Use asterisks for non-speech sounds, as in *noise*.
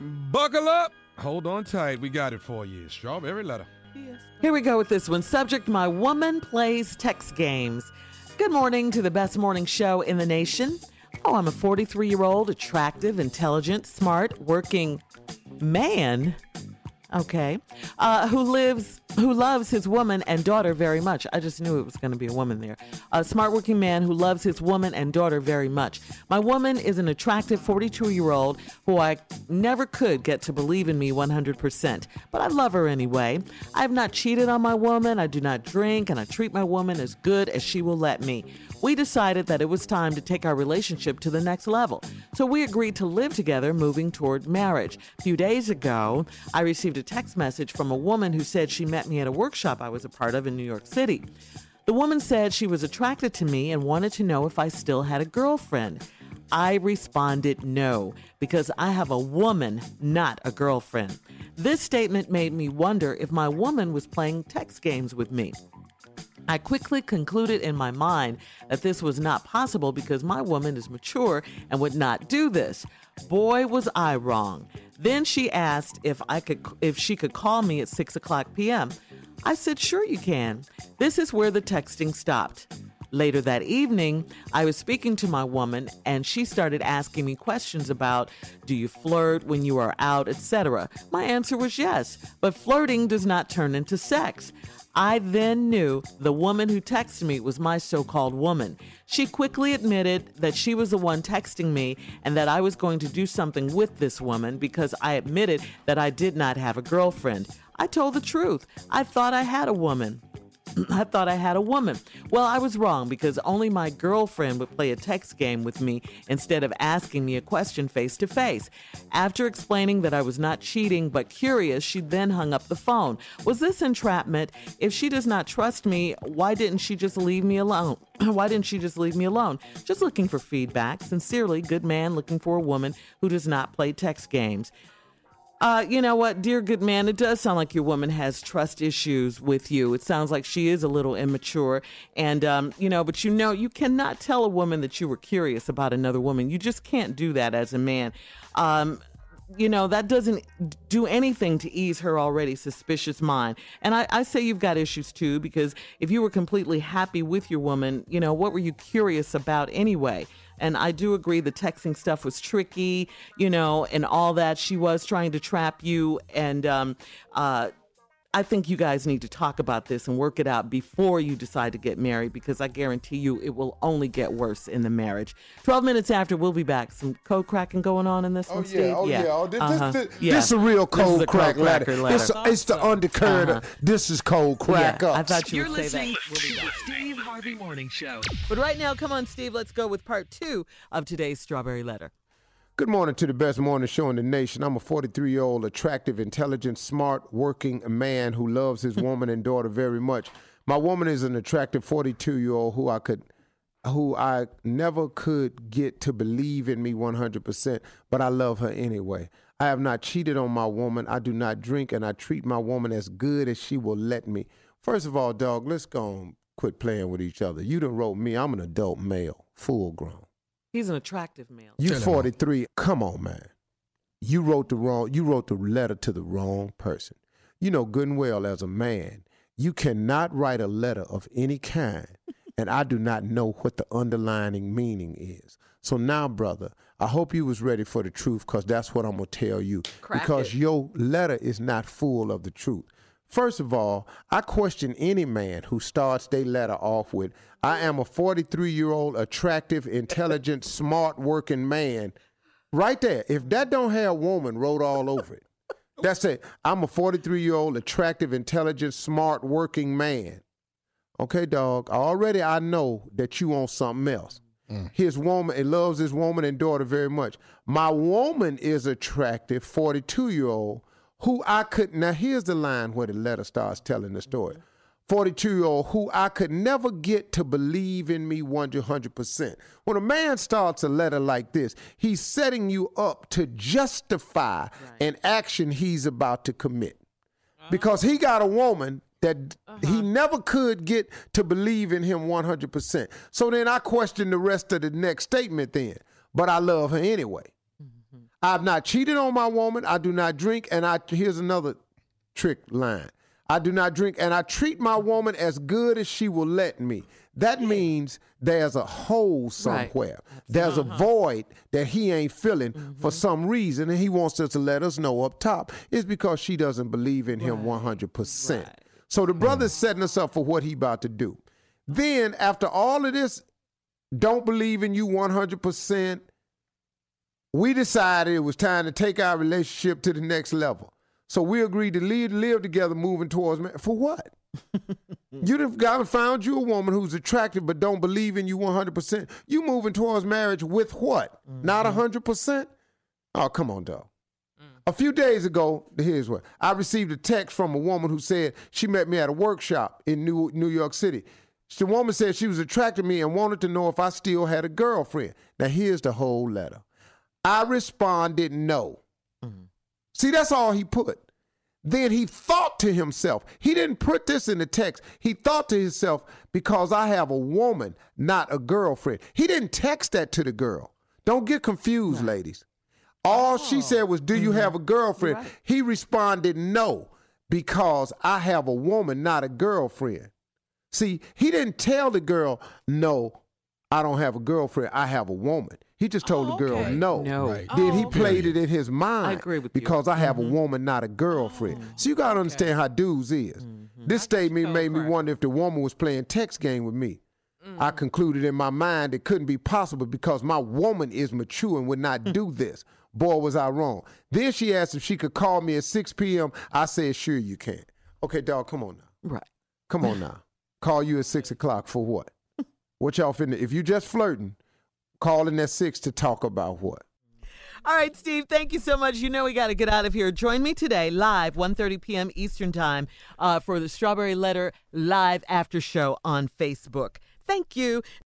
Buckle up. Hold on tight. We got it for you. Strawberry letter. Here we go with this one. Subject My woman plays text games. Good morning to the best morning show in the nation. Oh, I'm a 43 year old, attractive, intelligent, smart, working man. Okay. Uh, who lives, who loves his woman and daughter very much. I just knew it was going to be a woman there. A smart working man who loves his woman and daughter very much. My woman is an attractive 42 year old who I never could get to believe in me 100%, but I love her anyway. I have not cheated on my woman. I do not drink, and I treat my woman as good as she will let me. We decided that it was time to take our relationship to the next level. So we agreed to live together moving toward marriage. A few days ago, I received a text message from a woman who said she met me at a workshop I was a part of in New York City. The woman said she was attracted to me and wanted to know if I still had a girlfriend. I responded no, because I have a woman, not a girlfriend. This statement made me wonder if my woman was playing text games with me. I quickly concluded in my mind that this was not possible because my woman is mature and would not do this. Boy, was I wrong. Then she asked if I could, if she could call me at six o'clock p.m. I said, "Sure, you can." This is where the texting stopped. Later that evening, I was speaking to my woman and she started asking me questions about do you flirt when you are out, etc. My answer was yes, but flirting does not turn into sex. I then knew the woman who texted me was my so called woman. She quickly admitted that she was the one texting me and that I was going to do something with this woman because I admitted that I did not have a girlfriend. I told the truth. I thought I had a woman. I thought I had a woman. Well, I was wrong because only my girlfriend would play a text game with me instead of asking me a question face to face. After explaining that I was not cheating but curious, she then hung up the phone. Was this entrapment? If she does not trust me, why didn't she just leave me alone? *clears throat* why didn't she just leave me alone? Just looking for feedback. Sincerely, good man looking for a woman who does not play text games. Uh, you know what, dear good man, it does sound like your woman has trust issues with you. It sounds like she is a little immature, and um, you know, but you know, you cannot tell a woman that you were curious about another woman. You just can't do that as a man. Um, you know, that doesn't do anything to ease her already suspicious mind. And I, I, say you've got issues too, because if you were completely happy with your woman, you know, what were you curious about anyway? And I do agree the texting stuff was tricky, you know, and all that. She was trying to trap you. And um, uh, I think you guys need to talk about this and work it out before you decide to get married because I guarantee you it will only get worse in the marriage. 12 minutes after, we'll be back. Some code cracking going on in this oh, one, yeah, Steve? Oh, yeah. Oh, this, uh-huh. this, yeah. this is a real cold a crack cold letter. letter. It's, a, it's the undercurrent. Uh-huh. This is cold crack yeah, up. I thought you You're would say listening that. We'll to be the back. Steve Harvey Morning Show. But right now, come on, Steve, let's go with part two of today's Strawberry Letter. Good morning to the best morning show in the nation. I'm a 43 year old, attractive, intelligent, smart, working man who loves his *laughs* woman and daughter very much. My woman is an attractive 42 year old who I could, who I never could get to believe in me 100%, but I love her anyway. I have not cheated on my woman. I do not drink, and I treat my woman as good as she will let me. First of all, dog, let's go and quit playing with each other. You done wrote me. I'm an adult male, full grown. He's an attractive male. You Tell 43. Come on, man. You wrote the wrong. You wrote the letter to the wrong person. You know good and well as a man, you cannot write a letter of any kind, and I do not know what the underlining meaning is. So now, brother, I hope you was ready for the truth, cause that's what I'm gonna tell you. Crack because it. your letter is not full of the truth. First of all, I question any man who starts their letter off with, I am a 43 year old, attractive, intelligent, *laughs* smart working man. Right there. If that don't have woman wrote all over it, that's it. I'm a 43 year old, attractive, intelligent, smart working man. Okay, dog. Already I know that you want something else. Mm. His woman, and loves his woman and daughter very much. My woman is attractive, 42 year old, who I could. Now, here's the line where the letter starts telling the story. 42 year old who I could never get to believe in me 100%. When a man starts a letter like this, he's setting you up to justify an action he's about to commit. Uh-huh. Because he got a woman that he uh-huh. never could get to believe in him 100%. So then I question the rest of the next statement then. But I love her anyway. I've not cheated on my woman. I do not drink. And I here's another trick line. I do not drink, and I treat my woman as good as she will let me. That means there's a hole somewhere. There's a uh-huh. void that he ain't filling for mm-hmm. some reason, and he wants us to let us know up top. It's because she doesn't believe in him 100%. So the brother's mm-hmm. setting us up for what he about to do. Then, after all of this, don't believe in you 100%, we decided it was time to take our relationship to the next level. So we agreed to live, live together, moving towards ma- for what? You'd have and found you a woman who's attractive but don't believe in you 100%. You moving towards marriage with what? Mm-hmm. Not 100%? Oh, come on, dog. Mm. A few days ago, here's what I received a text from a woman who said she met me at a workshop in New, New York City. The woman said she was attracted to me and wanted to know if I still had a girlfriend. Now, here's the whole letter. I responded no. Mm-hmm. See, that's all he put. Then he thought to himself, he didn't put this in the text. He thought to himself, because I have a woman, not a girlfriend. He didn't text that to the girl. Don't get confused, ladies. All she oh. said was, Do you mm-hmm. have a girlfriend? He responded, No, because I have a woman, not a girlfriend. See, he didn't tell the girl, No, I don't have a girlfriend. I have a woman. He just told Oh, the girl, okay. No. No. Right. Then he Oh, played it in his mind. I agree with you. because I have a woman, not a girlfriend. so you gotta understand how dudes is. This statement made me wonder if the woman was playing text game with me. I concluded in my mind it couldn't be possible because my woman is mature and would not *laughs* do this. Boy, was I wrong. Then she asked if she could call me at 6 p.m. I said, sure you can. Okay, dog, come on now. Right. Come on now. Call you at six o'clock for what? What y'all finna? If you just flirting, calling at six to talk about what? All right, Steve, thank you so much. You know we got to get out of here. Join me today live 1:30 p.m. Eastern Time uh, for the Strawberry Letter live after show on Facebook. Thank you.